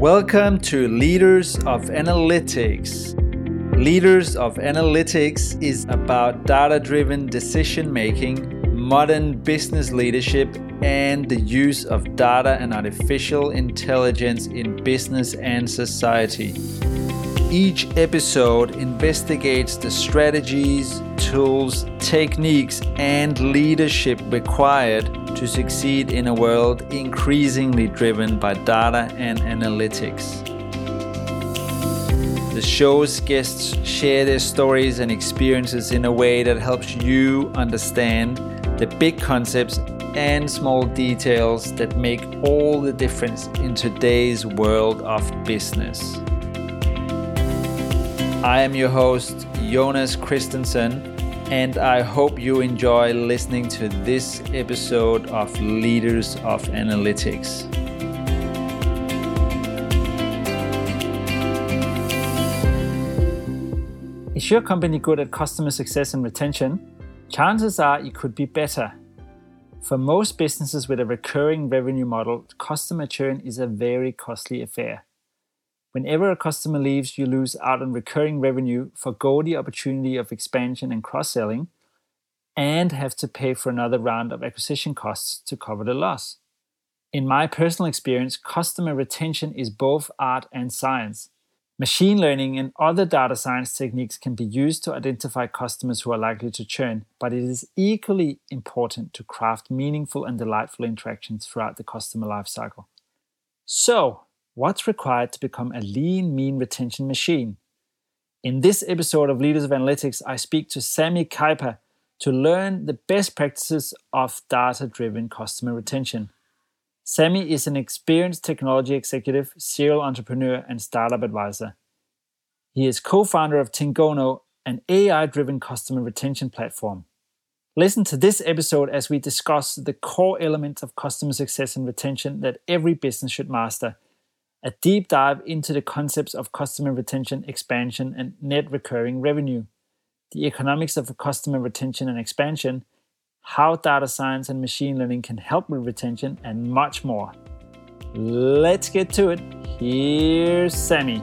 Welcome to Leaders of Analytics. Leaders of Analytics is about data driven decision making, modern business leadership, and the use of data and artificial intelligence in business and society. Each episode investigates the strategies, tools, techniques, and leadership required to succeed in a world increasingly driven by data and analytics. The show's guests share their stories and experiences in a way that helps you understand the big concepts and small details that make all the difference in today's world of business. I am your host, Jonas Christensen, and I hope you enjoy listening to this episode of Leaders of Analytics. Is your company good at customer success and retention? Chances are it could be better. For most businesses with a recurring revenue model, customer churn is a very costly affair. Whenever a customer leaves, you lose out on recurring revenue, forgo the opportunity of expansion and cross selling, and have to pay for another round of acquisition costs to cover the loss. In my personal experience, customer retention is both art and science. Machine learning and other data science techniques can be used to identify customers who are likely to churn, but it is equally important to craft meaningful and delightful interactions throughout the customer lifecycle. So, what's required to become a lean, mean retention machine. In this episode of Leaders of Analytics, I speak to Sami Kaipa to learn the best practices of data driven customer retention. Sami is an experienced technology executive, serial entrepreneur, and startup advisor. He is co founder of Tingono, an AI driven customer retention platform. Listen to this episode as we discuss the core elements of customer success and retention that every business should master a deep dive into the concepts of customer retention, expansion, and net recurring revenue, the economics of customer retention and expansion, how data science and machine learning can help with retention, and much more. Let's get to it. Here's Sami.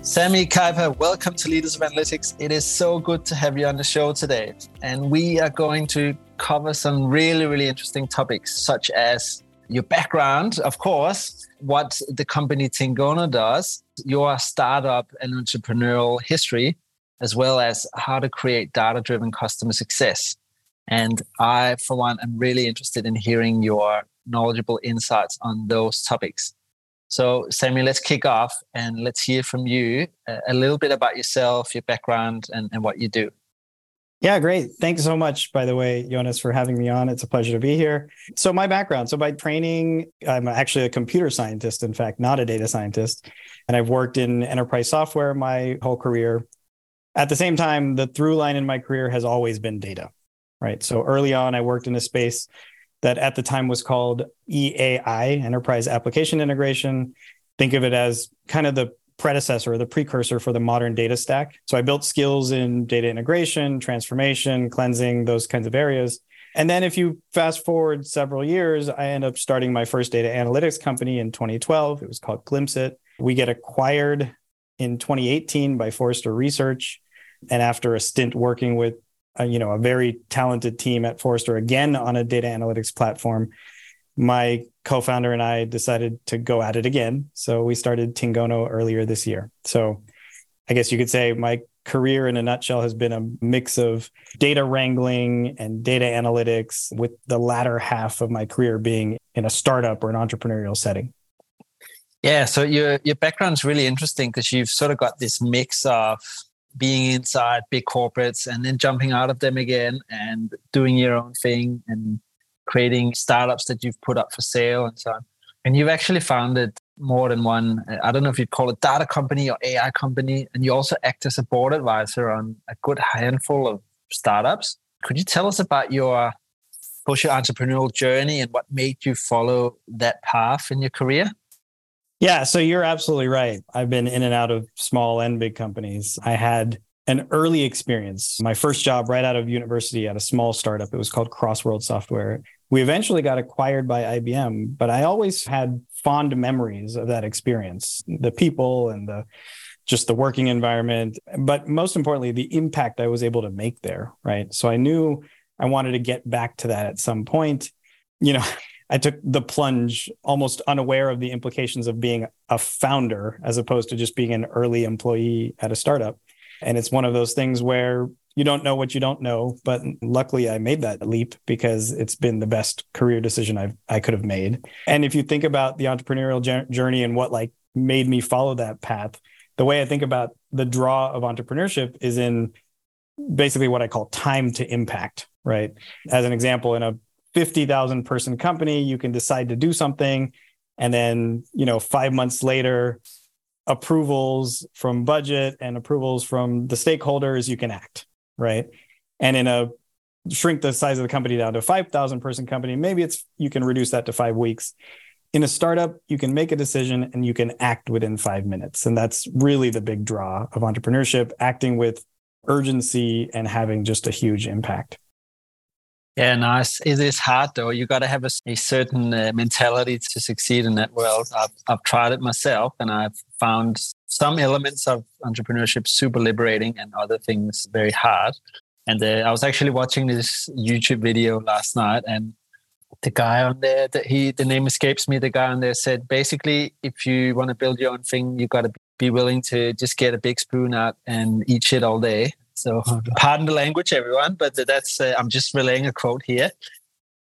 Sami Kaipa, welcome to Leaders of Analytics. It is so good to have you on the show today. And we are going to cover some really, really interesting topics, such as your background, of course, what the company Tingono does, your startup and entrepreneurial history, as well as how to create data driven customer success. And I, for one, am really interested in hearing your knowledgeable insights on those topics. So, Sami, let's kick off and let's hear from you uh, a little bit about yourself, your background, and, and what you do. Yeah, great. Thanks so much, by the way, Jonas, for having me on. It's a pleasure to be here. So, my background so, by training, I'm actually a computer scientist, in fact, not a data scientist. And I've worked in enterprise software my whole career. At the same time, the through line in my career has always been data, right? So, early on, I worked in a space that at the time was called EAI, Enterprise Application Integration. Think of it as kind of the predecessor or the precursor for the modern data stack. So I built skills in data integration, transformation, cleansing, those kinds of areas. And then if you fast forward several years, I end up starting my first data analytics company in 2012. It was called Glimpzit. We get acquired in 2018 by Forrester Research. And after a stint working with a, you know a very talented team at Forrester again on a data analytics platform, my co-founder and I decided to go at it again. So we started Tingono earlier this year. So I guess you could say my career in a nutshell has been a mix of data wrangling and data analytics with the latter half of my career being in a startup or an entrepreneurial setting. Yeah, so your your background is really interesting because you've sort of got this mix of being inside big corporates and then jumping out of them again and doing your own thing and creating startups that you've put up for sale and so on. And you've actually founded more than one, I don't know if you'd call it data company or AI company. And you also act as a board advisor on a good handful of startups. Could you tell us about your social entrepreneurial journey and what made you follow that path in your career? Yeah, so you're absolutely right. I've been in and out of small and big companies. I had an early experience. My first job right out of university at a small startup. It was called Crossworld Software. We eventually got acquired by IBM, but I always had fond memories of that experience, the people and the just the working environment, but most importantly, the impact I was able to make there. Right. So I knew I wanted to get back to that at some point. You know, I took the plunge almost unaware of the implications of being a founder as opposed to just being an early employee at a startup. And it's one of those things where you don't know what you don't know, but luckily I made that leap because it's been the best career decision I've I could have made. And if you think about the entrepreneurial journey and what like made me follow that path, the way I think about the draw of entrepreneurship is in basically what I call time to impact, right? As an example, in a 50,000 person company, you can decide to do something. And then, you know, five months later, approvals from budget and approvals from the stakeholders, you can act, right? And in a shrink the size of the company down to a 5,000 person company, maybe it's you can reduce that to five weeks in a startup, you can make a decision and you can act within five minutes. And that's really the big draw of entrepreneurship, acting with urgency and having just a huge impact. Yeah, nice. It is hard though. You got to have a, a certain uh, mentality to succeed in that world. I've, I've tried it myself and I've found some elements of entrepreneurship super liberating and other things very hard. And uh, I was actually watching this YouTube video last night and the guy on there that he the name escapes me the guy on there said basically if you want to build your own thing you got to be willing to just get a big spoon out and eat shit all day so pardon the language everyone but that's uh, i'm just relaying a quote here.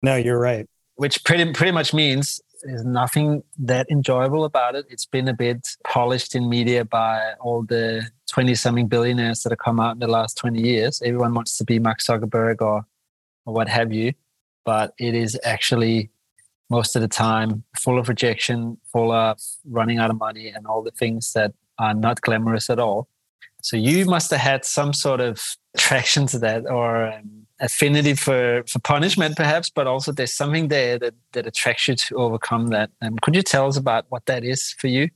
No you're right. Which pretty pretty much means there's nothing that enjoyable about it. It's been a bit polished in media by all the 20 something billionaires that have come out in the last 20 years. Everyone wants to be mark zuckerberg or or what have you but it is actually most of the time full of rejection, full of running out of money, and all the things that are not glamorous at all. So you must have had some sort of attraction to that or um, affinity for, for punishment, perhaps, but also there's something there that, that attracts you to overcome that. Um, could you tell us about what that is for you?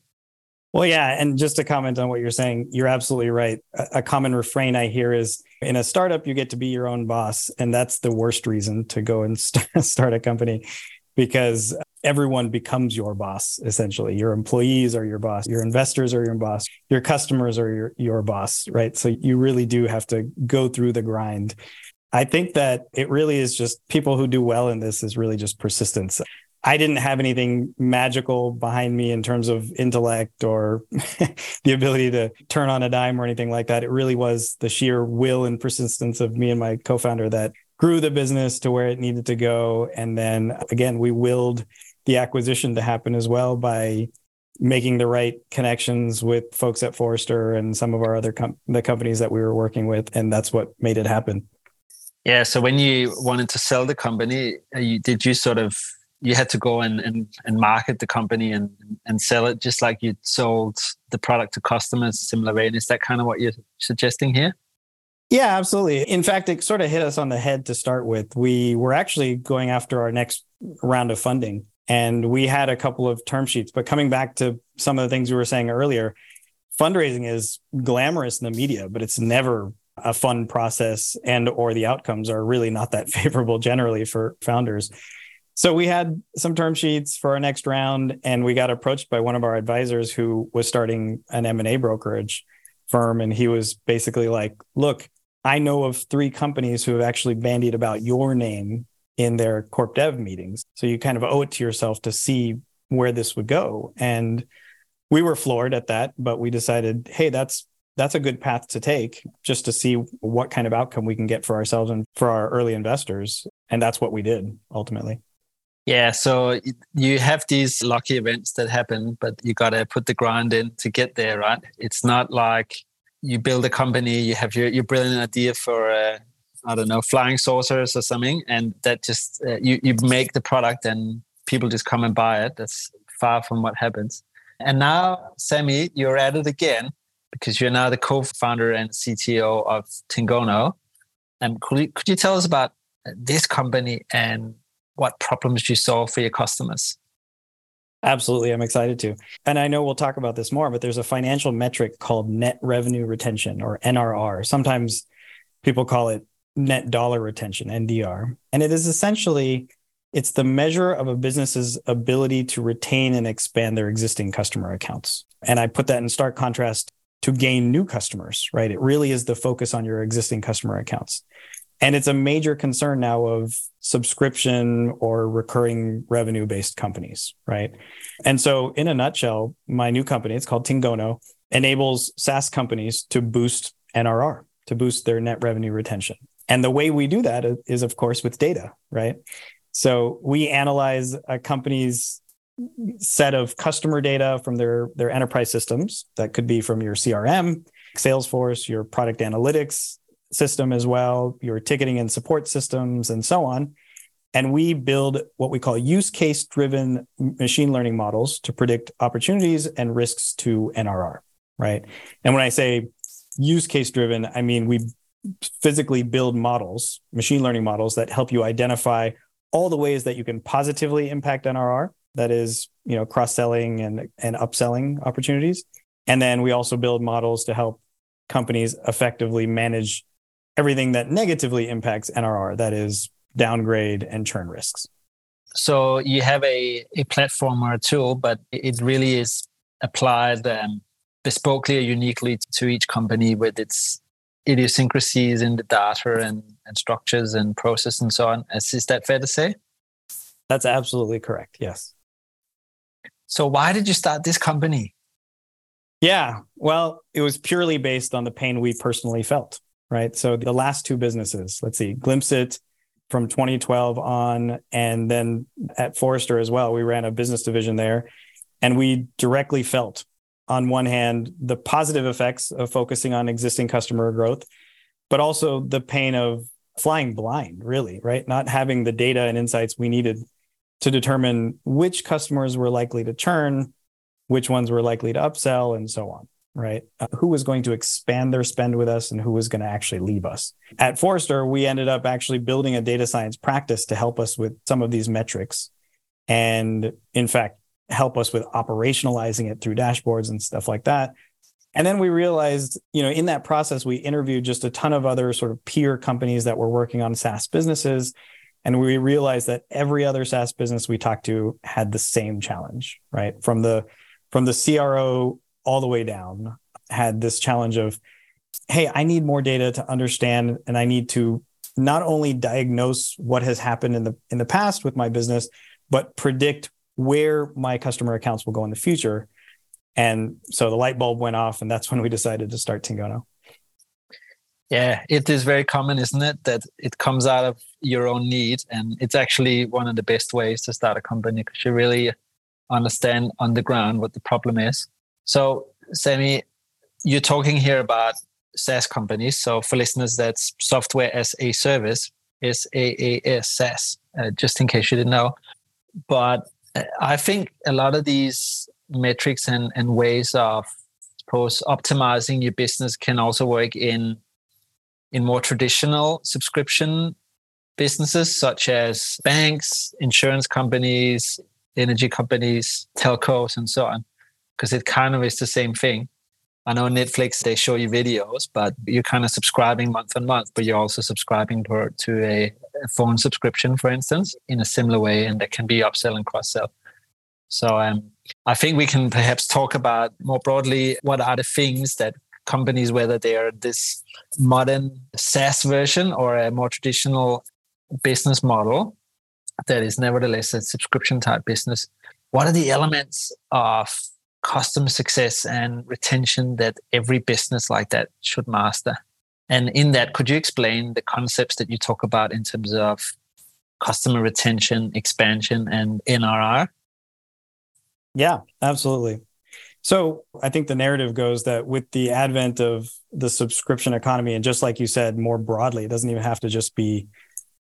Well, yeah. And just to comment on what you're saying, you're absolutely right. A, a, common refrain I hear is in a startup, you get to be your own boss. And that's the worst reason to go and st- start a company because everyone becomes your boss, essentially. Your employees are your boss, your investors are your boss, your customers are your, your boss, right? So you really do have to go through the grind. I think that it really is just people who do well in this is really just persistence. I didn't have anything magical behind me in terms of intellect or the ability to turn on a dime or anything like that. It really was the sheer will and persistence of me and my co founder that grew the business to where it needed to go. And then again, we willed the acquisition to happen as well by making the right connections with folks at Forrester and some of our other com- the companies that we were working with. And that's what made it happen. Yeah. So when you wanted to sell the company, uh, you, did you sort of you had to go and, and, and market the company and, and sell it just like you sold the product to customers similar way? And Is that kind of what you're suggesting here? Yeah, absolutely. In fact, it sort of hit us on the head to start with. We were actually going after our next round of funding and we had a couple of term sheets. But coming back to some of the things we were saying earlier, fundraising is glamorous in the media, but it's never a fun process and or the outcomes are really not that favorable generally for founders. So we had some term sheets for our next round, and we got approached by one of our advisors who was starting an M and A brokerage firm, and he was basically like, "Look, I know of three companies who have actually bandied about your name in their corp dev meetings, so you kind of owe it to yourself to see where this would go." And we were floored at that, but we decided, "Hey, that's that's a good path to take just to see what kind of outcome we can get for ourselves and for our early investors." And that's what we did ultimately. Yeah, so you have these lucky events that happen, but you got to put the grind in to get there, right? It's not like you build a company, you have your, your brilliant idea for, uh, I don't know, flying saucers or something, and that just, uh, you, you make the product and people just come and buy it. That's far from what happens. And now, Sami, you're at it again because you're now the co founder and CTO of Tingono. And could you, could you tell us about this company and what problems you solve for your customers? Absolutely. I'm excited to. And I know we'll talk about this more, but there's a financial metric called net revenue retention or NRR. Sometimes people call it net dollar retention, NDR. And it is essentially it's the measure of a business's ability to retain and expand their existing customer accounts. And I put that in stark contrast to gain new customers, right? It really is the focus on your existing customer accounts. And it's a major concern now of subscription or recurring revenue based companies, right? And so, in a nutshell, my new company, it's called Tingono, enables SaaS companies to boost NRR, to boost their net revenue retention. And the way we do that is, of course, with data, right? So, we analyze a company's set of customer data from their, their enterprise systems that could be from your CRM, Salesforce, your product analytics, system as well, your ticketing and support systems, and so on. And we build what we call use case driven machine learning models to predict opportunities and risks to NRR, right? And when I say use case driven, I mean we physically build models, machine learning models that help you identify all the ways that you can positively impact NRR. That is, you know, cross selling and, and upselling opportunities. And then we also build models to help companies effectively manage everything that negatively impacts NRR, that is downgrade and churn risks. So you have a, a platform or a tool, but it really is applied um, bespokely or uniquely to each company with its idiosyncrasies in the data and, and structures and process and so on. Is, is that fair to say? That's absolutely correct. Yes. So why did you start this company? Yeah, well, it was purely based on the pain we personally felt right? So the last two businesses, let's see, Glimpzit from 2012 on, and then at Forrester as well, we ran a business division there. And we directly felt, on one hand, the positive effects of focusing on existing customer growth, but also the pain of flying blind, really, right? Not having the data and insights we needed to determine which customers were likely to churn, which ones were likely to upsell, and so on right? Uh, who was going to expand their spend with us and who was going to actually leave us. At Forrester, we ended up actually building a data science practice to help us with some of these metrics. And in fact, help us with operationalizing it through dashboards and stuff like that. And then we realized, you know, in that process, we interviewed just a ton of other sort of peer companies that were working on SaaS businesses. And we realized that every other SaaS business we talked to had the same challenge, right? From the from the CRO all the way down had this challenge of, hey, I need more data to understand, and I need to not only diagnose what has happened in the in the past with my business, but predict where my customer accounts will go in the future. And so the light bulb went off, and that's when we decided to start Tingono. Yeah, it is very common, isn't it? That it comes out of your own need. And it's actually one of the best ways to start a company because you really understand on the ground what the problem is. So, Sami, you're talking here about SaaS companies. So, for listeners, that's software as a service, is AAS SaaS, uh, just in case you didn't know. But uh, I think a lot of these metrics and, and ways of suppose optimizing your business can also work in in more traditional subscription businesses such as banks, insurance companies, energy companies, telcos, and so on because it kind of is the same thing. I know Netflix they show you videos, but you're kind of subscribing month on month, but you're also subscribing to, to a, phone subscription, for instance, in a similar way, and that can be upsell and cross sell. So um, I think we can perhaps talk about more broadly what are the things that companies, whether they are this modern SaaS version or a more traditional business model that is nevertheless a subscription type business, what are the elements of customer success and retention that every business like that should master. And in that, could you explain the concepts that you talk about in terms of customer retention, expansion, and NRR? Yeah, absolutely. So I think the narrative goes that with the advent of the subscription economy, and just like you said, more broadly, it doesn't even have to just be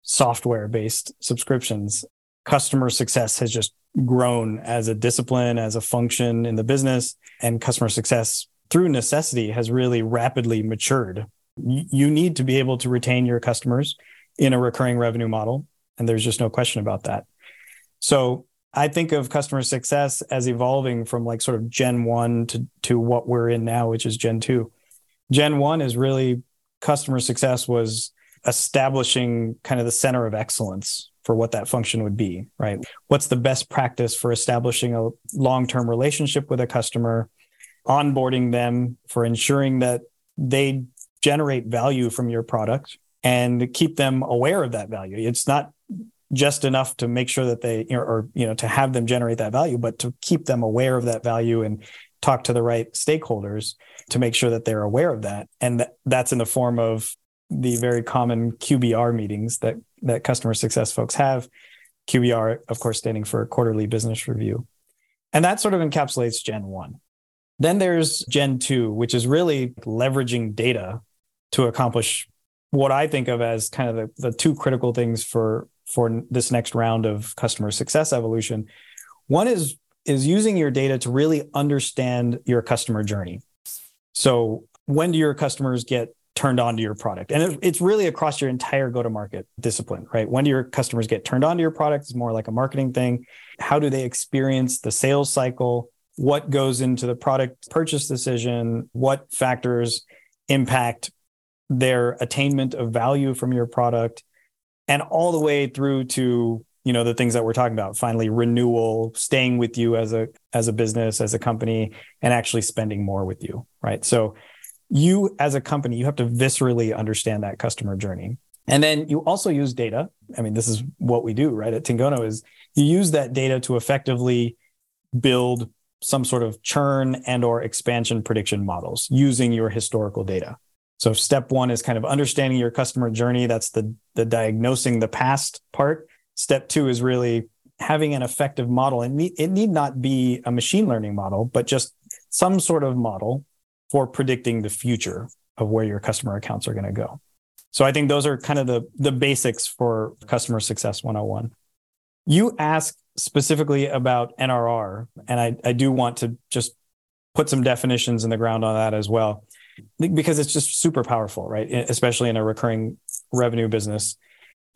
software based subscriptions. Customer success has just grown as a discipline, as a function in the business, and customer success through necessity has really rapidly matured. You need to be able to retain your customers in a recurring revenue model. And there's just no question about that. So I think of customer success as evolving from like sort of Gen 1 to, to what we're in now, which is Gen 2. Gen 1 is really customer success was establishing kind of the center of excellence for what that function would be, right? What's the best practice for establishing a long term relationship with a customer, onboarding them for ensuring that they generate value from your product and keep them aware of that value. It's not just enough to make sure that they or you know to have them generate that value but to keep them aware of that value and talk to the right stakeholders to make sure that they're aware of that and that, that's in the form of the very common QBR meetings that that customer success folks have QBR of course standing for quarterly business review and that sort of encapsulates gen 1 then there's gen 2 which is really leveraging data to accomplish what I think of as kind of the, the two critical things for for this next round of customer success evolution. One is is using your data to really understand your customer journey. So when do your customers get turned on to your product? And it, it's really across your entire go to market discipline, right? When do your customers get turned on to your product? It's more like a marketing thing. How do they experience the sales cycle? What goes into the product purchase decision? What factors impact their attainment of value from your product and all the way through to you know the things that we're talking about finally renewal staying with you as a as a business as a company and actually spending more with you right so you as a company you have to viscerally understand that customer journey and then you also use data i mean this is what we do right at tingono is you use that data to effectively build some sort of churn and or expansion prediction models using your historical data so step one is kind of understanding your customer journey. That's the the diagnosing the past part. Step two is really having an effective model. And it need not be a machine learning model, but just some sort of model for predicting the future of where your customer accounts are going to go. So I think those are kind of the the basics for customer success 101. You asked specifically about NRR, and I, I do want to just put some definitions in the ground on that as well because it's just super powerful, right? Especially in a recurring revenue business.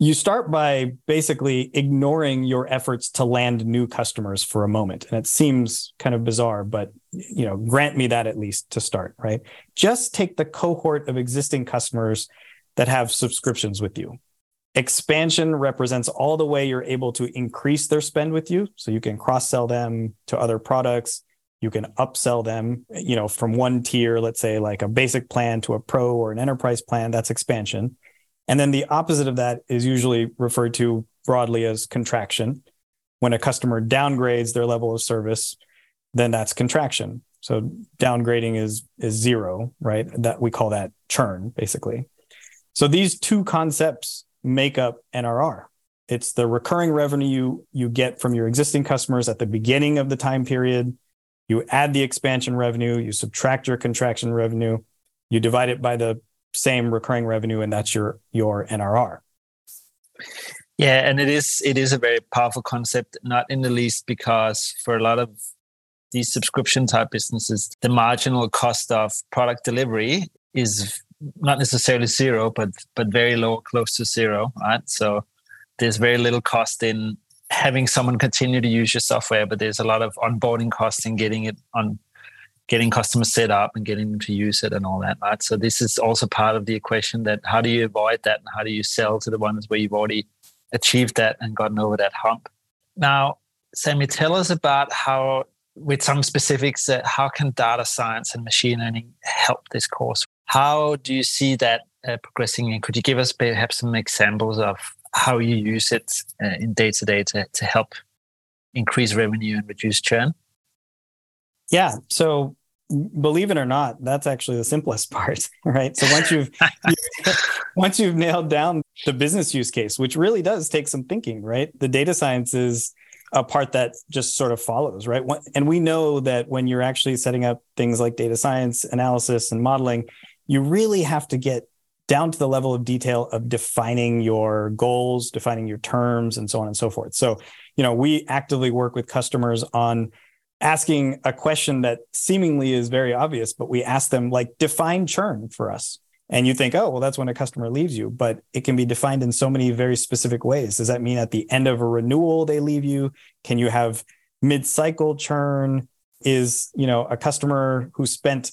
You start by basically ignoring your efforts to land new customers for a moment. And it seems kind of bizarre, but you know, grant me that at least to start, right? Just take the cohort of existing customers that have subscriptions with you. Expansion represents all the way you're able to increase their spend with you. So you can cross sell them to other products you can upsell them you know from one tier let's say like a basic plan to a pro or an enterprise plan that's expansion and then the opposite of that is usually referred to broadly as contraction. When a customer downgrades their level of service then that's contraction. So downgrading is is zero right? That we call that churn basically. So these two concepts make up nrr it's the recurring revenue you, you get from your existing customers at the beginning of the time period. You add the expansion revenue, you subtract your contraction revenue, you divide it by the same recurring revenue, and that's your your NRR. Yeah, and it is it is a very powerful concept, not in the least because for a lot of these subscription type businesses, the marginal cost of product delivery is not necessarily zero, but but very low, close to zero. Right. So there's very little cost in having someone continue to use your software, but there's a lot of onboarding costs in getting it on, getting customers set up and getting them to use it and all that. Right. So this is also part of the equation that how do you avoid that and how do you sell to the ones where you've already achieved that and gotten over that hump. Now, Sami, tell us about how, with some specifics, how can data science and machine learning help this course? How do you see that uh, progressing? And could you give us perhaps some examples of how you use it uh, in day to day to help increase revenue and reduce churn? Yeah. So believe it or not, that's actually the simplest part, right? So once you've once you've nailed down the business use case, which really does take some thinking, right? The data science is a part that just sort of follows, right? And we know that when you're actually setting up things like data science analysis and modeling, you really have to get down to the level of detail of defining your goals, defining your terms, and so on and so forth. So, you know, we actively work with customers on asking a question that seemingly is very obvious, but we ask them, like, define churn for us. And you think, oh, well, that's when a customer leaves you, but it can be defined in so many very specific ways. Does that mean at the end of a renewal they leave you? Can you have mid-cycle churn? Is you know a customer who spent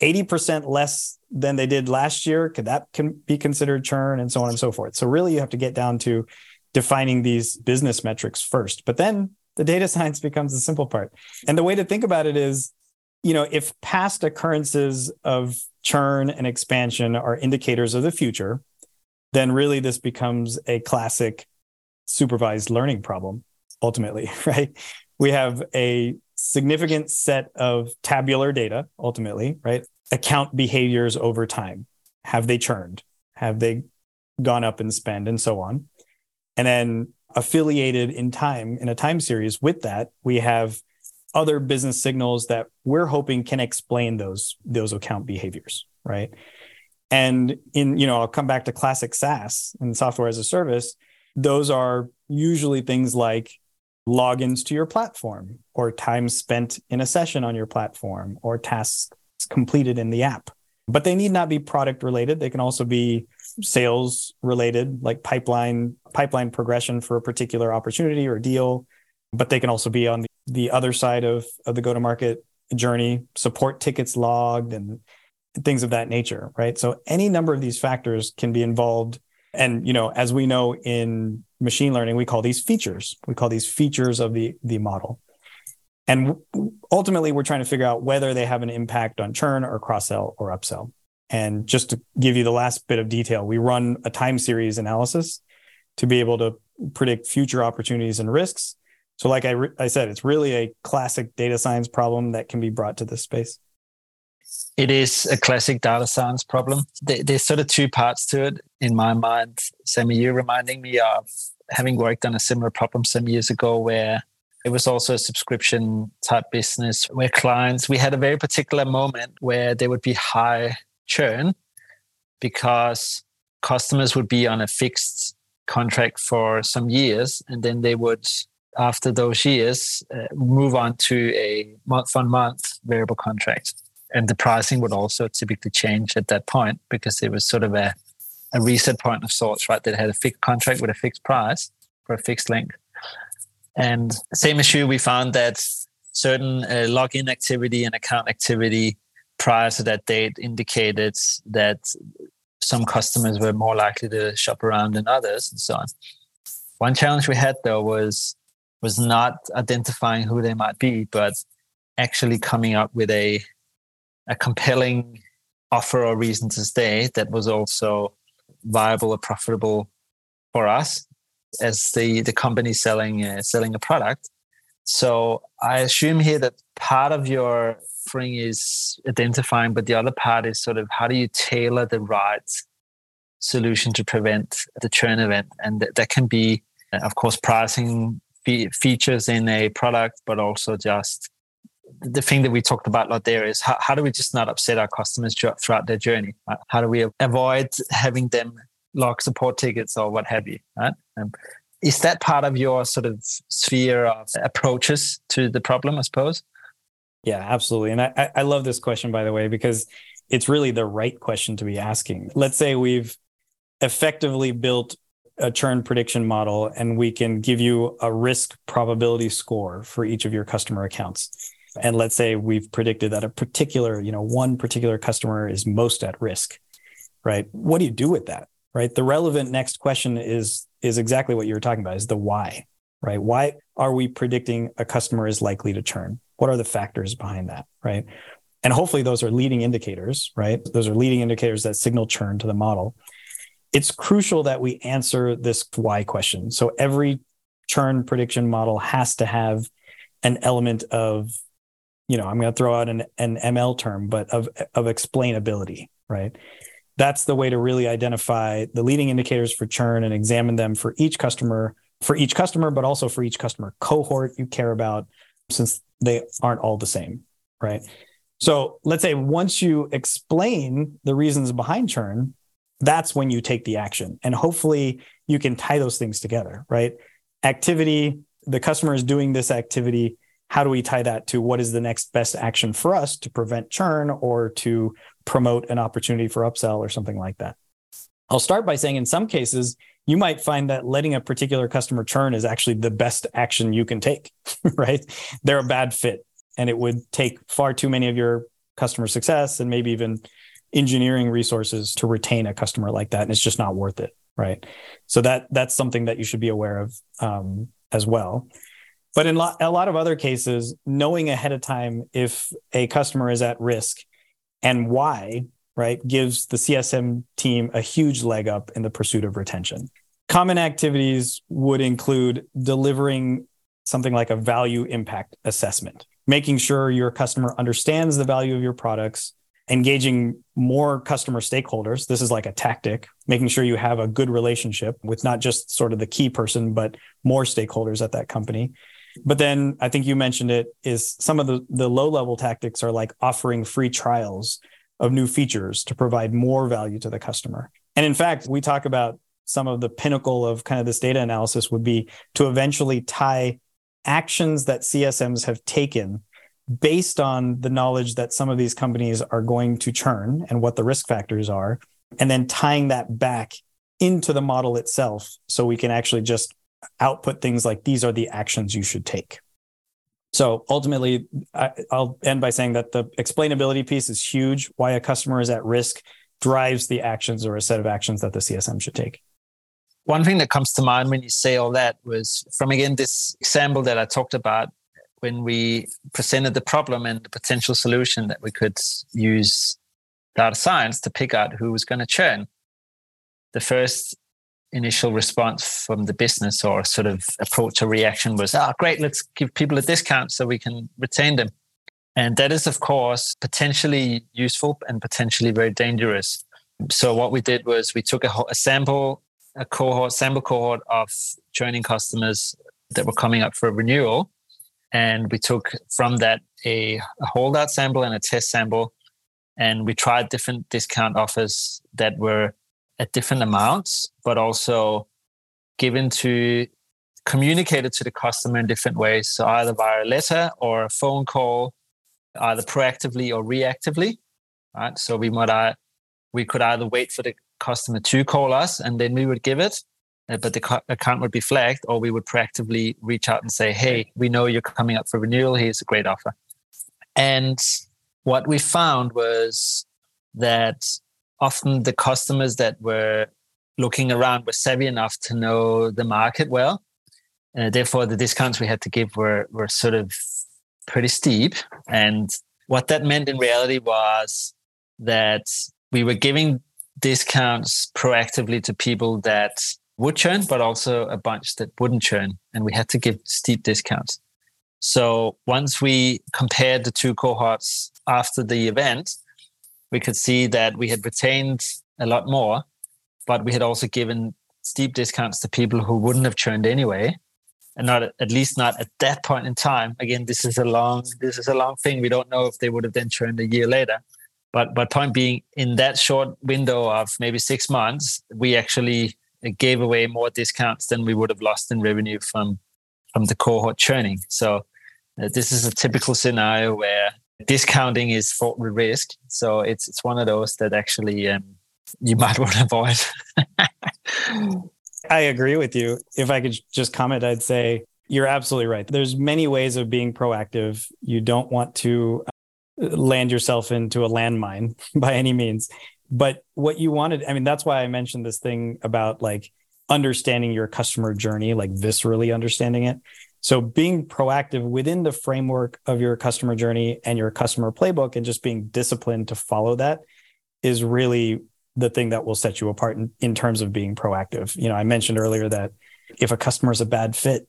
80% less than they did last year? Could that can be considered churn and so on and so forth? So really you have to get down to defining these business metrics first. But then the data science becomes the simple part. And the way to think about it is, you know, if past occurrences of churn and expansion are indicators of the future, then really this becomes a classic supervised learning problem ultimately, right? We have a significant set of tabular data ultimately, right? Account behaviors over time. Have they churned? Have they gone up in spend and so on? And then affiliated in time in a time series with that, we have other business signals that we're hoping can explain those those account behaviors, right? And in you know, I'll come back to classic SaaS and software as a service. Those are usually things like logins to your platform or time spent in a session on your platform or tasks completed in the app. But they need not be product related. They can also be sales related, like pipeline pipeline progression for a particular opportunity or deal. But they can also be on the, the other side of, of the go to market journey, support tickets logged and things of that nature, right? So any number of these factors can be involved. And you know, as we know in machine learning, we call these features. We call these features of the the model. And ultimately, we're trying to figure out whether they have an impact on churn or cross sell or upsell. And just to give you the last bit of detail, we run a time series analysis to be able to predict future opportunities and risks. So, like I, re- I said, it's really a classic data science problem that can be brought to this space. It is a classic data science problem. There's sort of two parts to it in my mind. Sami, you're reminding me of having worked on a similar problem some years ago where it was also a subscription type business where clients, we had a very particular moment where there would be high churn because customers would be on a fixed contract for some years and then they would after those years uh, move on to a month on month variable contract. And the pricing would also typically change at that point because it was sort of a, a reset point of sorts right? That had a fixed contract with a fixed price for a fixed length. And same issue we found that certain uh, login activity and account activity prior to that date indicated that some customers were more likely to shop around than others and so on. One challenge we had though was was not identifying who they might be, but actually coming up with a a compelling offer or reason to stay that was also viable or profitable for us as the the company selling uh, selling a product. So I assume here that part of your offering is identifying, but the other part is sort of how do you tailor the right solution to prevent the churn event, and that, that can be, uh, of course, pricing features in a product, but also just the thing that we talked about a lot there is how, how do we just not upset our customers throughout their journey? Right? How do we avoid having them log support tickets or what have you? Right? Um, is that part of your sort of sphere of approaches to the problem? I suppose. Yeah, absolutely. And I, I love this question, by the way, because it's really the right question to be asking. Let's say we've effectively built a churn prediction model and we can give you a risk probability score for each of your customer accounts. And let's say we've predicted that a particular, you know, one particular customer is most at risk, right? What do you do with that? Right. The relevant next question is is exactly what you were talking about, is the why, right? Why are we predicting a customer is likely to churn? What are the factors behind that, right? And hopefully those are leading indicators, right? Those are leading indicators that signal churn to the model. It's crucial that we answer this why question. So every churn prediction model has to have an element of, you know, I'm going to throw out an, an ML term, but of, of explainability, right? That's the way to really identify the leading indicators for churn and examine them for each customer, for each customer, but also for each customer cohort you care about, since they aren't all the same, right? So let's say once you explain the reasons behind churn, that's when you take the action. And hopefully you can tie those things together, right? Activity, the customer is doing this activity. How do we tie that to what is the next best action for us to prevent churn or to promote an opportunity for upsell or something like that. I'll start by saying in some cases, you might find that letting a particular customer churn is actually the best action you can take, right? They're a bad fit and it would take far too many of your customer success and maybe even engineering resources to retain a customer like that and it's just not worth it right so that that's something that you should be aware of um, as well but in lo- a lot of other cases knowing ahead of time if a customer is at risk and why right gives the csm team a huge leg up in the pursuit of retention common activities would include delivering something like a value impact assessment making sure your customer understands the value of your products engaging more customer stakeholders. This is like a tactic, making sure you have a good relationship with not just sort of the key person, but more stakeholders at that company. But then I think you mentioned it is some of the, the low level tactics are like offering free trials of new features to provide more value to the customer. And in fact, we talk about some of the pinnacle of kind of this data analysis would be to eventually tie actions that CSMs have taken based on the knowledge that some of these companies are going to churn and what the risk factors are, and then tying that back into the model itself so we can actually just output things like these are the actions you should take. So ultimately, I, will end by saying that the explainability piece is huge. Why a customer is at risk drives the actions or a set of actions that the CSM should take. One thing that comes to mind when you say all that was from again this example that I talked about when we presented the problem and the potential solution that we could use data science to pick out who was going to churn, the first initial response from the business or sort of approach or reaction was, oh, great, let's give people a discount so we can retain them. And that is, of course, potentially useful and potentially very dangerous. So what we did was we took a, a sample, a cohort, sample cohort of churning customers that were coming up for a renewal and we took from that a, a holdout sample and a test sample. And we tried different discount offers that were at different amounts, but also given to communicated to the customer in different ways. So either via a letter or a phone call, either proactively or reactively. Right. So we might uh, we could either wait for the customer to call us and then we would give it, uh, but the account would be flagged, or we would proactively reach out and say, "Hey, we know you're coming up for renewal. Here's a great offer." And what we found was that often the customers that were looking around were savvy enough to know the market well. Uh, therefore, the discounts we had to give were were sort of pretty steep. And what that meant in reality was that we were giving discounts proactively to people that would churn, but also a bunch that wouldn't churn. And we had to give steep discounts. So once we compared the two cohorts after the event, we could see that we had retained a lot more, but we had also given steep discounts to people who wouldn't have churned anyway. And not at least not at that point in time. Again, this is a long this is a long thing. We don't know if they would have then churned a year later. But but point being, in that short window of maybe six months, we actually gave away more discounts than we would have lost in revenue from from the cohort churning. So uh, this is a typical scenario where discounting is fraught with risk. So it's it's one of those that actually um, you might want to avoid. I agree with you. If I could just comment, I'd say you're absolutely right. There's many ways of being proactive. You don't want to uh, land yourself into a landmine by any means. But what you wanted, I mean, that's why I mentioned this thing about like understanding your customer journey, like viscerally understanding it. So being proactive within the framework of your customer journey and your customer playbook and just being disciplined to follow that is really the thing that will set you apart in, in terms of being proactive. You know, I mentioned earlier that if a customer is a bad fit,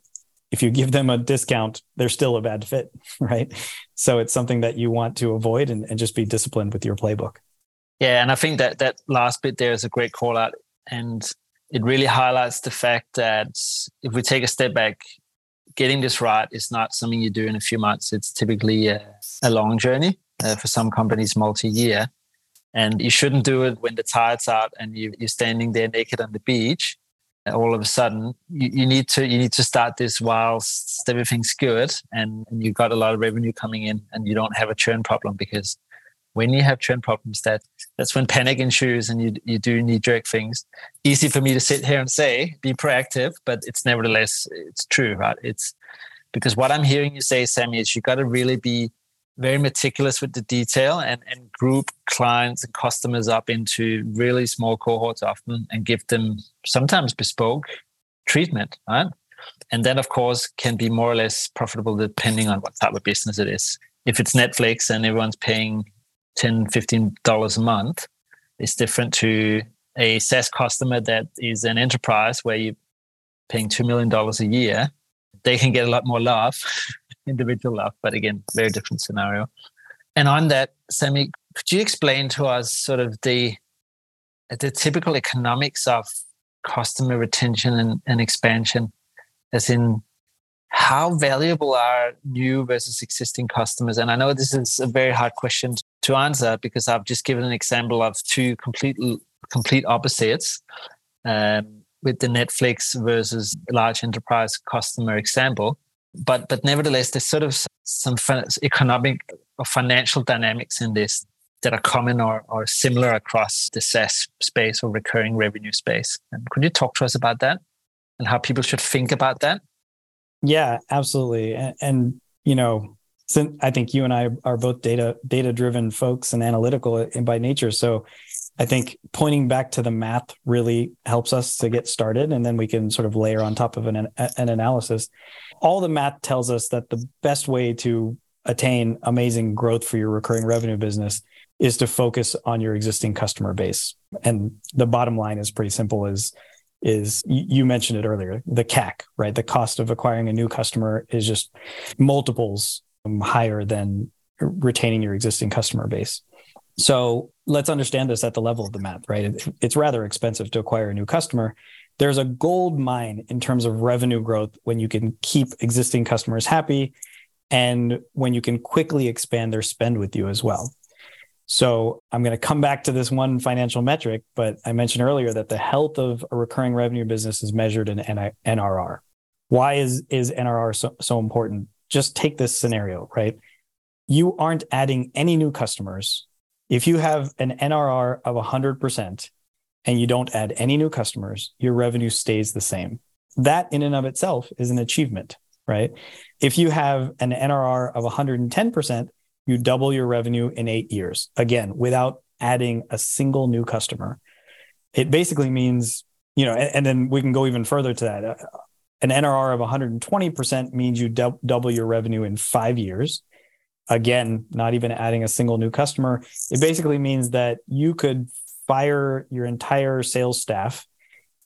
if you give them a discount, they're still a bad fit, right? So it's something that you want to avoid and, and just be disciplined with your playbook. Yeah, and I think that that last bit there is a great call out, and it really highlights the fact that if we take a step back, getting this right is not something you do in a few months. It's typically a, a long journey uh, for some companies, multi-year, and you shouldn't do it when the tide's out and you, you're standing there naked on the beach. All of a sudden, you, you need to you need to start this whilst everything's good and, and you've got a lot of revenue coming in, and you don't have a churn problem because when you have churn problems, that that's when panic ensues and you you do knee jerk things. Easy for me to sit here and say, be proactive, but it's nevertheless it's true, right? It's because what I'm hearing you say, Sami, is you got to really be very meticulous with the detail and, and group clients and customers up into really small cohorts often and give them sometimes bespoke treatment, right? And then, of course, can be more or less profitable depending on what type of business it is. If it's Netflix and everyone's paying 10 $15 a month, is different to a SaaS customer that is an enterprise where you're paying $2 million a year. They can get a lot more love individual love, but again, very different scenario. And on that, Sami, could you explain to us sort of the the typical economics of customer retention and, and expansion, as in how valuable are new versus existing customers? And I know this is a very hard question to answer because I've just given an example of two complete complete opposites. Um, with the Netflix versus large enterprise customer example but but nevertheless, there's sort of some economic or financial dynamics in this that are common or, or similar across the SaaS space or recurring revenue space. And could you talk to us about that and how people should think about that? Yeah, absolutely. And, and you know, since I think you and I are both data data driven folks and analytical by nature, so I think pointing back to the math really helps us to get started, and then we can sort of layer on top of an, an analysis. All the math tells us that the best way to attain amazing growth for your recurring revenue business is to focus on your existing customer base. And the bottom line is pretty simple: is is you mentioned it earlier, the CAC, right? The cost of acquiring a new customer is just multiples um, higher than retaining your existing customer base. So let's understand this at the level of the math, right? It's rather expensive to acquire a new customer. There's a gold mine in terms of revenue growth when you can keep existing customers happy and when you can quickly expand their spend with you as well. So I'm going to come back to this one financial metric, but I mentioned earlier that the health of a recurring revenue business is measured in NRR. Why is, is NRR so, so important? Just take this scenario, right? You aren't adding any new customers if you have an NRR of 100% and you don't add any new customers, your revenue stays the same. That in and of itself is an achievement, right? If you have an NRR of 110%, you double your revenue in eight years, again, without adding a single new customer. It basically means, you know, and, and then we can go even further to that. Uh, an NRR of 120% means you double your revenue in five years again, not even adding a single new customer, it basically means that you could fire your entire sales staff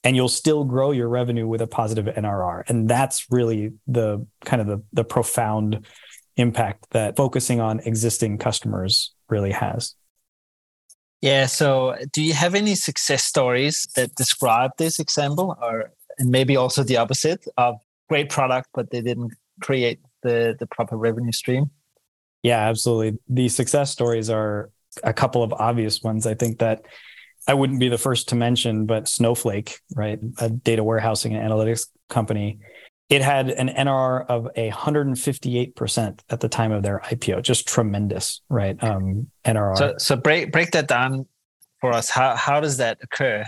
and you'll still grow your revenue with a positive NRR. And that's really the kind of the, the profound impact that focusing on existing customers really has. Yeah. So, do you have any success stories that describe this example, or and maybe also the opposite of great product, but they didn't create the the proper revenue stream? Yeah, absolutely. The success stories are a couple of obvious ones. I think that I wouldn't be the first to mention, but Snowflake, right, a data warehousing and analytics company, it had an NRR of a 158% at the time of their IPO. Just tremendous, right? Um, NRR. So, so break break that down for us. How how does that occur?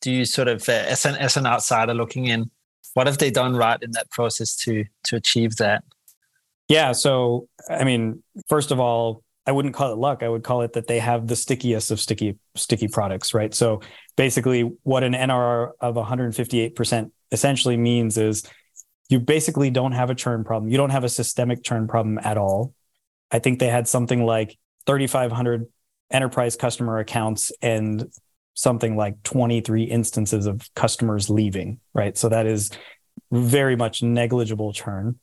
Do you sort of, uh, as an as an outsider looking in, what have they done right in that process to to achieve that? Yeah. So, I mean, first of all, I wouldn't call it luck. I would call it that they have the stickiest of sticky sticky products, right? So basically, what an NRR of 158% essentially means is you basically don't have a churn problem. You don't have a systemic churn problem at all. I think they had something like 3,500 enterprise customer accounts and something like 23 instances of customers leaving, right? So that is very much negligible churn.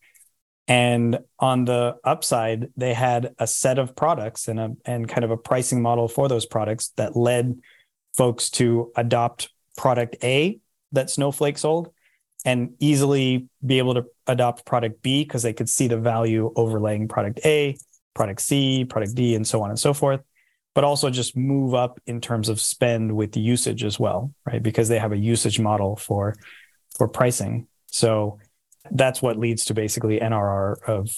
And on the upside, they had a set of products and a and kind of a pricing model for those products that led folks to adopt product A that Snowflake sold and easily be able to adopt product B because they could see the value overlaying product A, product C, product D, and so on and so forth. But also just move up in terms of spend with usage as well, right? Because they have a usage model for for pricing. So that's what leads to basically NRR of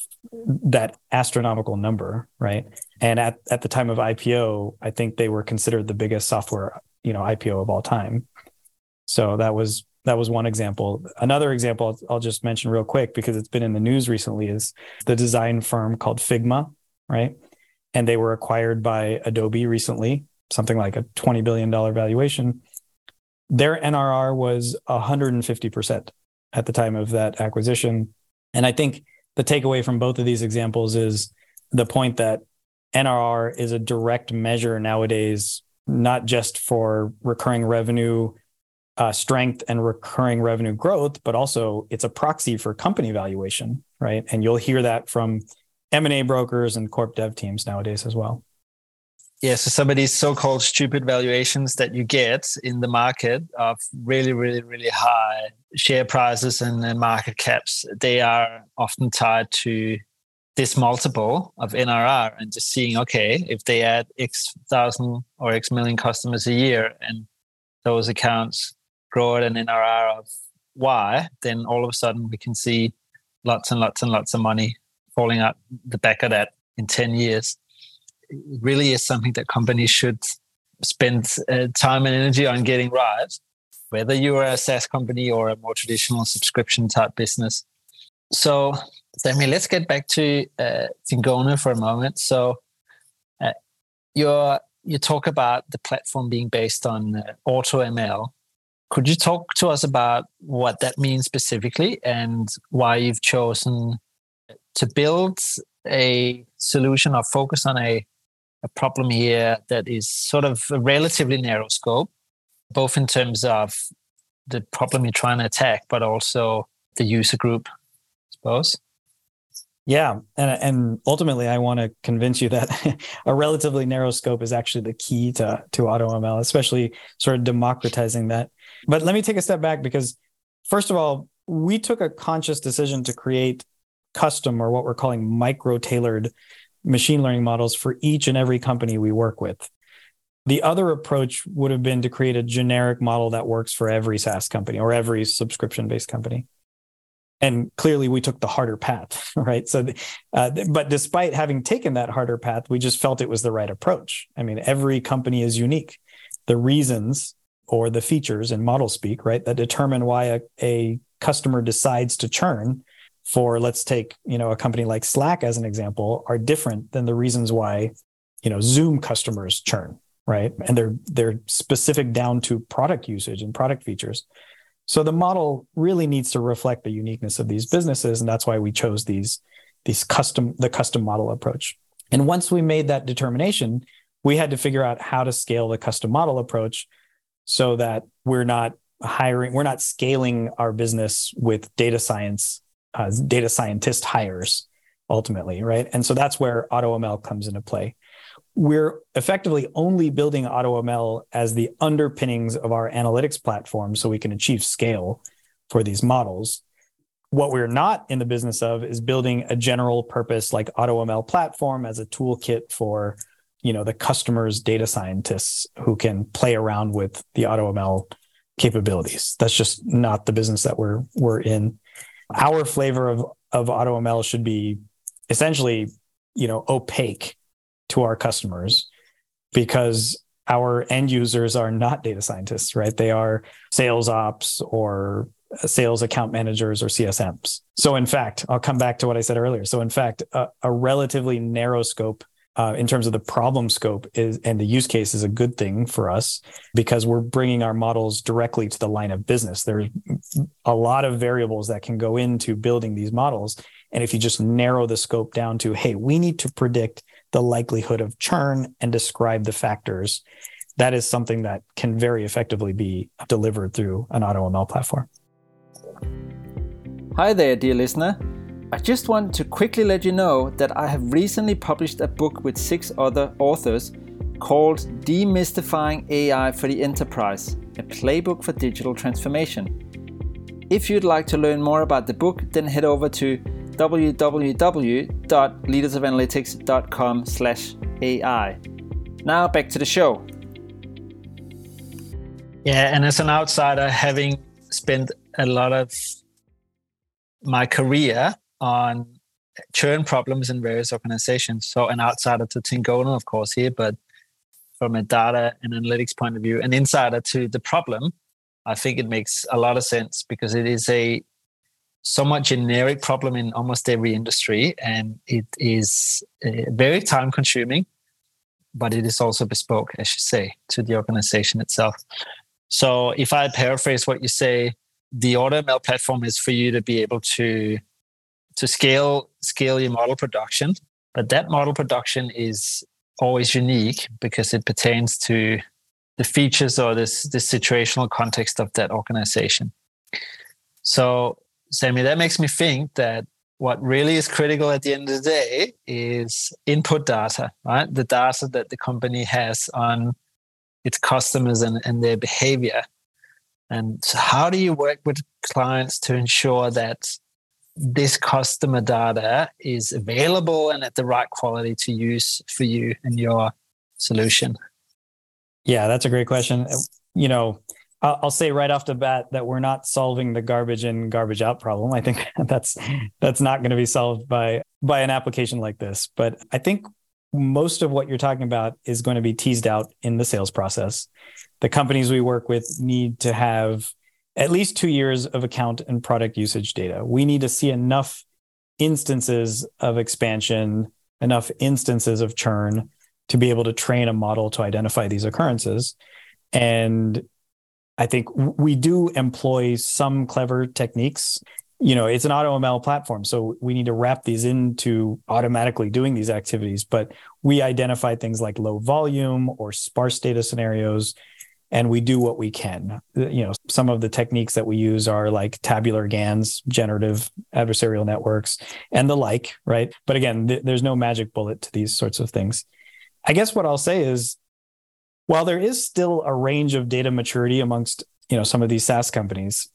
that astronomical number, right? And at, at the time of IPO, I think they were considered the biggest software, you know, IPO of all time. So that was that was one example. Another example I'll, just mention real quick because it's been in the news recently is the design firm called Figma, right? And they were acquired by Adobe recently, something like a $20 billion valuation. Their NRR was 150% at the time of that acquisition. And I think the takeaway from both of these examples is the point that NRR is a direct measure nowadays, not just for recurring revenue uh, strength and recurring revenue growth, but also it's a proxy for company valuation, right? And you'll hear that from M&A brokers and corp dev teams nowadays as well. Yeah, so some of these so-called stupid valuations that you get in the market of really, really, really high share prices and market caps, they are often tied to this multiple of NRR and just seeing, okay, if they add X thousand or X million customers a year and those accounts grow at an NRR of Y, then all of a sudden we can see lots and lots and lots of money falling out the back of that in 10 years. It really is something that companies should spend uh, time and energy on getting right, whether you're a SaaS company or a more traditional subscription type business. So I let's get back to uh, Tingono for a moment. So, uh, you you talk about the platform being based on uh, AutoML. Could you talk to us about what that means specifically and why you've chosen to build a solution or focus on a, a problem here that is sort of a relatively narrow scope, both in terms of the problem you're trying to attack, but also the user group, I suppose? Yeah, and and ultimately, I want to convince you that a relatively narrow scope is actually the key to to AutoML, especially sort of democratizing that. But let me take a step back because, first of all, we took a conscious decision to create custom or what we're calling micro tailored machine learning models for each and every company we work with. The other approach would have been to create a generic model that works for every SaaS company or every subscription based company. And clearly we took the harder path right? So uh, but despite having taken that harder path we just felt it was the right approach. I mean every company is unique. The reasons or the features in model speak right that determine why a, a customer decides to churn for let's take you know a company like slack as an example are different than the reasons why you know zoom customers churn right and they're they're specific down to product usage and product features so the model really needs to reflect the uniqueness of these businesses, and that's why we chose these these custom the custom model approach. And once we made that determination, we had to figure out how to scale the custom model approach so that we're not hiring, we're not scaling our business with data science, uh, data scientist hires ultimately, right? And so that's where AutoML comes into play we're effectively only building AutoML as the underpinnings of our analytics platform so we can achieve scale for these models. What we're not in the business of is building a general purpose like AutoML platform as a toolkit for you know the customers data scientists who can play around with the AutoML capabilities. That's just not the business that we're we're in. Our flavor of of AutoML should be essentially you know opaque to our customers because our end users are not data scientists, right? They are sales ops or sales account managers or CSMs. So, in fact, I'll come back to what I said earlier. So, in fact, a, a relatively narrow scope uh, in terms of the problem scope is and the use case is a good thing for us because we're bringing our models directly to the line of business. There's a lot of variables that can go into building these models, and if you just narrow the scope down to, hey, we need to predict the likelihood of churn and describe the factors. That is something that can very effectively be delivered through an AutoML platform. Hi there, dear listener. I just want to quickly let you know that I have recently published a book with six other authors called Demystifying AI for the Enterprise, a playbook for digital transformation. If you'd like to learn more about the book, then head over to www.leadersofanalytics.com slash AI. Now back to the show. Yeah, and as an outsider, having spent a lot of my career on churn problems in various organizations. So, an outsider to Tingono, of course, here, but from a data and analytics point of view, an insider to the problem, I think it makes a lot of sense because it is a somewhat generic problem in almost every industry, and it is uh, very time consuming, but it is also bespoke, as you say, to the organization itself. So, if I paraphrase what you say, the AutoML platform is for you to be able to to scale scale your model production, but that model production is always unique because it pertains to the features or this this situational context of that organization. So Sami, that makes me think that what really is critical at the end of the day is input data, right? The data that the company has on its customers and, and their behavior. And how do you work with clients to ensure that this customer data is available and at the right quality to use for you and your solution? Yeah, that's a great question. You know, I'll say right off the bat that we're not solving the garbage in, garbage out problem. I think that's that's not going to be solved by by an application like this. But I think most of what you're talking about is going to be teased out in the sales process. The companies we work with need to have at least two years of account and product usage data. We need to see enough instances of expansion, enough instances of churn to be able to train a model to identify these occurrences. And I think we do employ some clever techniques. You know, it's an AutoML platform, so we need to wrap these into automatically doing these activities. But we identify things like low volume or sparse data scenarios, and we do what we can. Uh, you know, some of the techniques that we use are like tabular GANs, generative adversarial networks, and the like, right? But again, th- there's no magic bullet to these sorts of things. I guess what I'll say is while there is still a range of data maturity amongst you know some of these SaaS companies,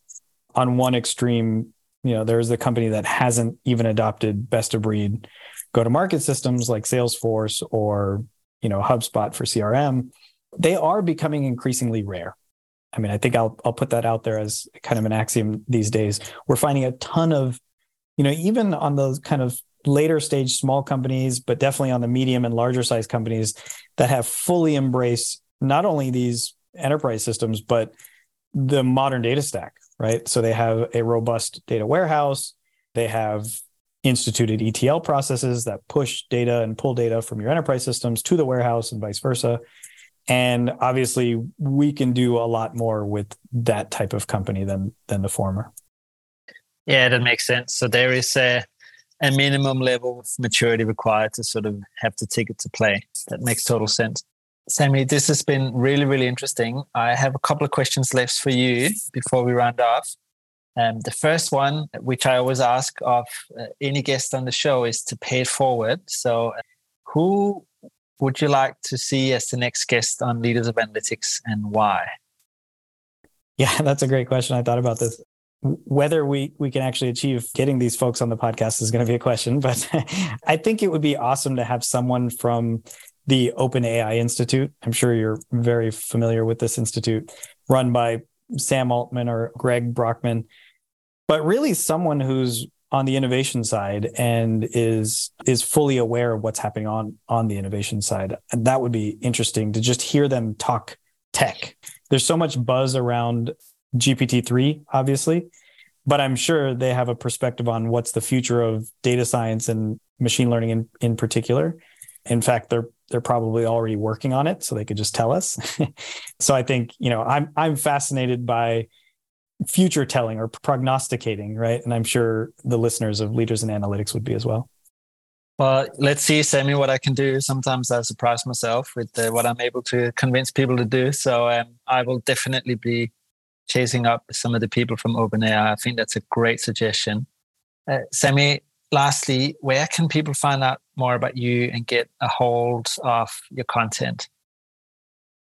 on one extreme, you know, there's the company that hasn't even adopted best of breed go to market systems like Salesforce or you know HubSpot for CRM. They are becoming increasingly rare. I mean, I think I'll I'll put that out there as kind of an axiom these days. We're finding a ton of, you know, even on those kind of later stage small companies, but definitely on the medium and larger size companies that have fully embraced not only these enterprise systems, but the modern data stack, right? So they have a robust data warehouse, they have instituted ETL processes that push data and pull data from your enterprise systems to the warehouse and vice versa. And obviously, we can do a lot more with that type of company than than the former. Yeah, that makes sense. So there is a a minimum level of maturity required to sort of have the ticket to play. That makes total sense. Sami, this has been really, really interesting. I have a couple of questions left for you before we round off. Um, the first one, which I always ask of uh, any guest on the show, is to pay it forward. So, uh, who would you like to see as the next guest on Leaders of Analytics and why? Yeah, that's a great question. I thought about this whether we we can actually achieve getting these folks on the podcast is going to be a question but i think it would be awesome to have someone from the open ai institute i'm sure you're very familiar with this institute run by sam altman or greg brockman but really someone who's on the innovation side and is is fully aware of what's happening on on the innovation side and that would be interesting to just hear them talk tech there's so much buzz around GPT-3, obviously, but I'm sure they have a perspective on what's the future of data science and machine learning in, in particular. In fact, they're they're probably already working on it, so they could just tell us. so I think you know I'm I'm fascinated by future telling or prognosticating, right? And I'm sure the listeners of Leaders in Analytics would be as well. Well, let's see, Sami, what I can do. Sometimes I surprise myself with uh, what I'm able to convince people to do. So um, I will definitely be chasing up some of the people from OpenAI. I think that's a great suggestion. Uh, Sami, lastly, where can people find out more about you and get a hold of your content?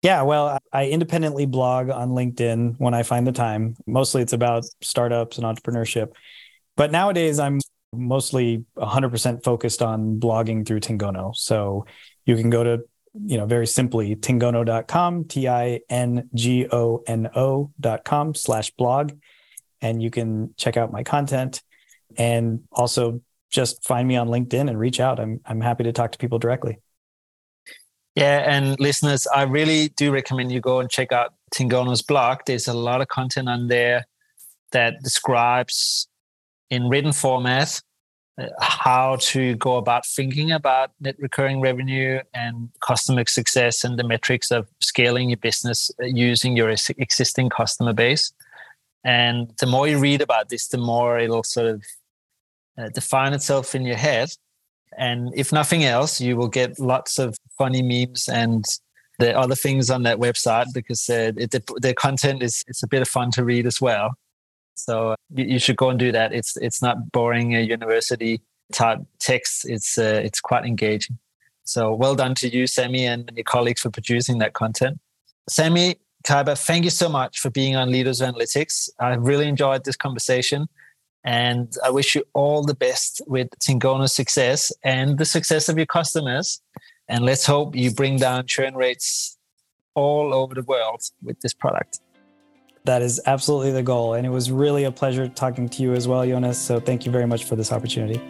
Yeah, well, I independently blog on LinkedIn when I find the time. Mostly it's about startups and entrepreneurship. But nowadays I'm mostly 100% focused on blogging through Tingono. So you can go to you know, very simply, tingono.com, T I N G O N O.com slash blog. And you can check out my content. And also, just find me on LinkedIn and reach out. I'm I'm happy to talk to people directly. Yeah, and listeners, I really do recommend you go and check out Tingono's blog. There's a lot of content on there that describes in written format uh, how to go about thinking about net recurring revenue and customer success and the metrics of scaling your business uh, using your existing customer base. And the more you read about this, the more it'll sort of uh, define itself in your head. And if nothing else, you will get lots of funny memes and the other things on that website because uh, it, the, the content is it's a bit of fun to read as well. So uh, you, you, should go and do that. It's it's not boring uh, university type text. It's uh, it's quite engaging. So well done to you, Sami, and your colleagues for producing that content. Sami, Kaipa, thank you so much for being on Leaders Analytics. I really enjoyed this conversation. And I wish you all the best with Tingono's success and the success of your customers. And let's hope you bring down churn rates all over the world with this product. That is absolutely the goal. And it was really a pleasure talking to you as well, Jonas. So thank you very much for this opportunity.